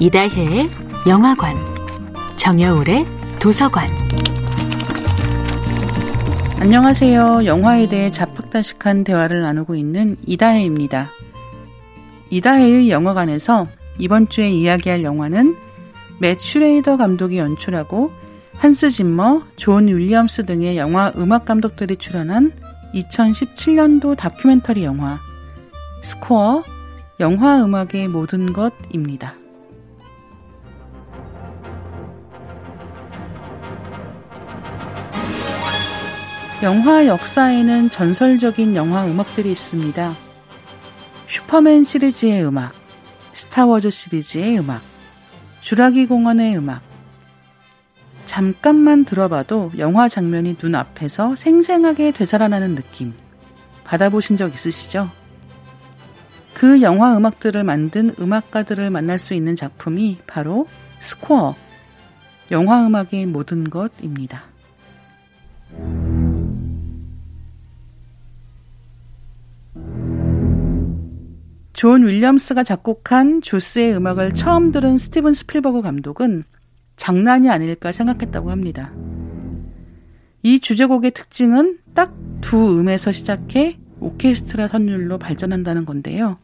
이다혜의 영화관, 정여울의 도서관. 안녕하세요. 영화에 대해 잡학다식한 대화를 나누고 있는 이다혜입니다. 이다혜의 영화관에서 이번 주에 이야기할 영화는 맷 슈레이더 감독이 연출하고 한스 짐머, 존 윌리엄스 등의 영화 음악 감독들이 출연한 2017년도 다큐멘터리 영화 스코어 영화 음악의 모든 것입니다. 영화 역사에는 전설적인 영화 음악들이 있습니다. 슈퍼맨 시리즈의 음악, 스타워즈 시리즈의 음악, 주라기 공원의 음악. 잠깐만 들어봐도 영화 장면이 눈앞에서 생생하게 되살아나는 느낌. 받아보신 적 있으시죠? 그 영화 음악들을 만든 음악가들을 만날 수 있는 작품이 바로 스코어, 영화 음악의 모든 것입니다. 존 윌리엄스가 작곡한 조스의 음악을 처음 들은 스티븐 스필버그 감독은 장난이 아닐까 생각했다고 합니다. 이 주제곡의 특징은 딱 두 음에서 시작해 오케스트라 선율로 발전한다는 건데요.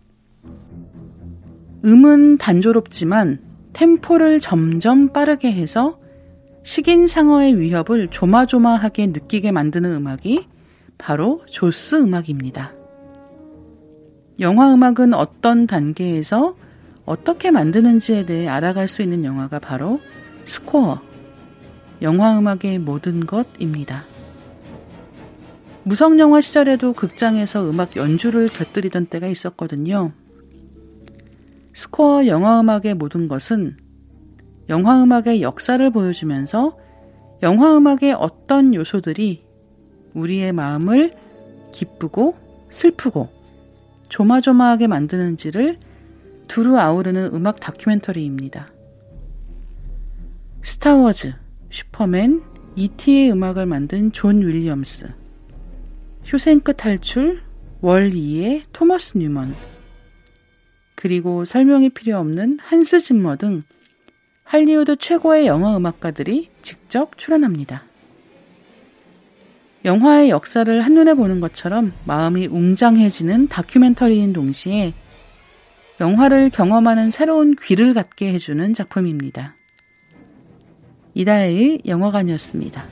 음은 단조롭지만 템포를 점점 빠르게 해서 식인상어의 위협을 조마조마하게 느끼게 만드는 음악이 바로 조스 음악입니다. 영화 음악은 어떤 단계에서 어떻게 만드는지에 대해 알아갈 수 있는 영화가 바로 스코어, 영화 음악의 모든 것입니다. 무성영화 시절에도 극장에서 음악 연주를 곁들이던 때가 있었거든요. 스코어 영화 음악의 모든 것은 영화 음악의 역사를 보여주면서 영화 음악의 어떤 요소들이 우리의 마음을 기쁘고 슬프고 조마조마하게 만드는지를 두루 아우르는 음악 다큐멘터리입니다. 스타워즈, 슈퍼맨, E.T.의 음악을 만든 존 윌리엄스, 쇼생크 탈출, 월-E의 토머스 뉴먼, 그리고 설명이 필요 없는 한스 짐머 등 할리우드 최고의 영화 음악가들이 직접 출연합니다. 영화의 역사를 한눈에 보는 것처럼 마음이 웅장해지는 다큐멘터리인 동시에 영화를 경험하는 새로운 귀를 갖게 해주는 작품입니다. 이다혜의 영화관이었습니다.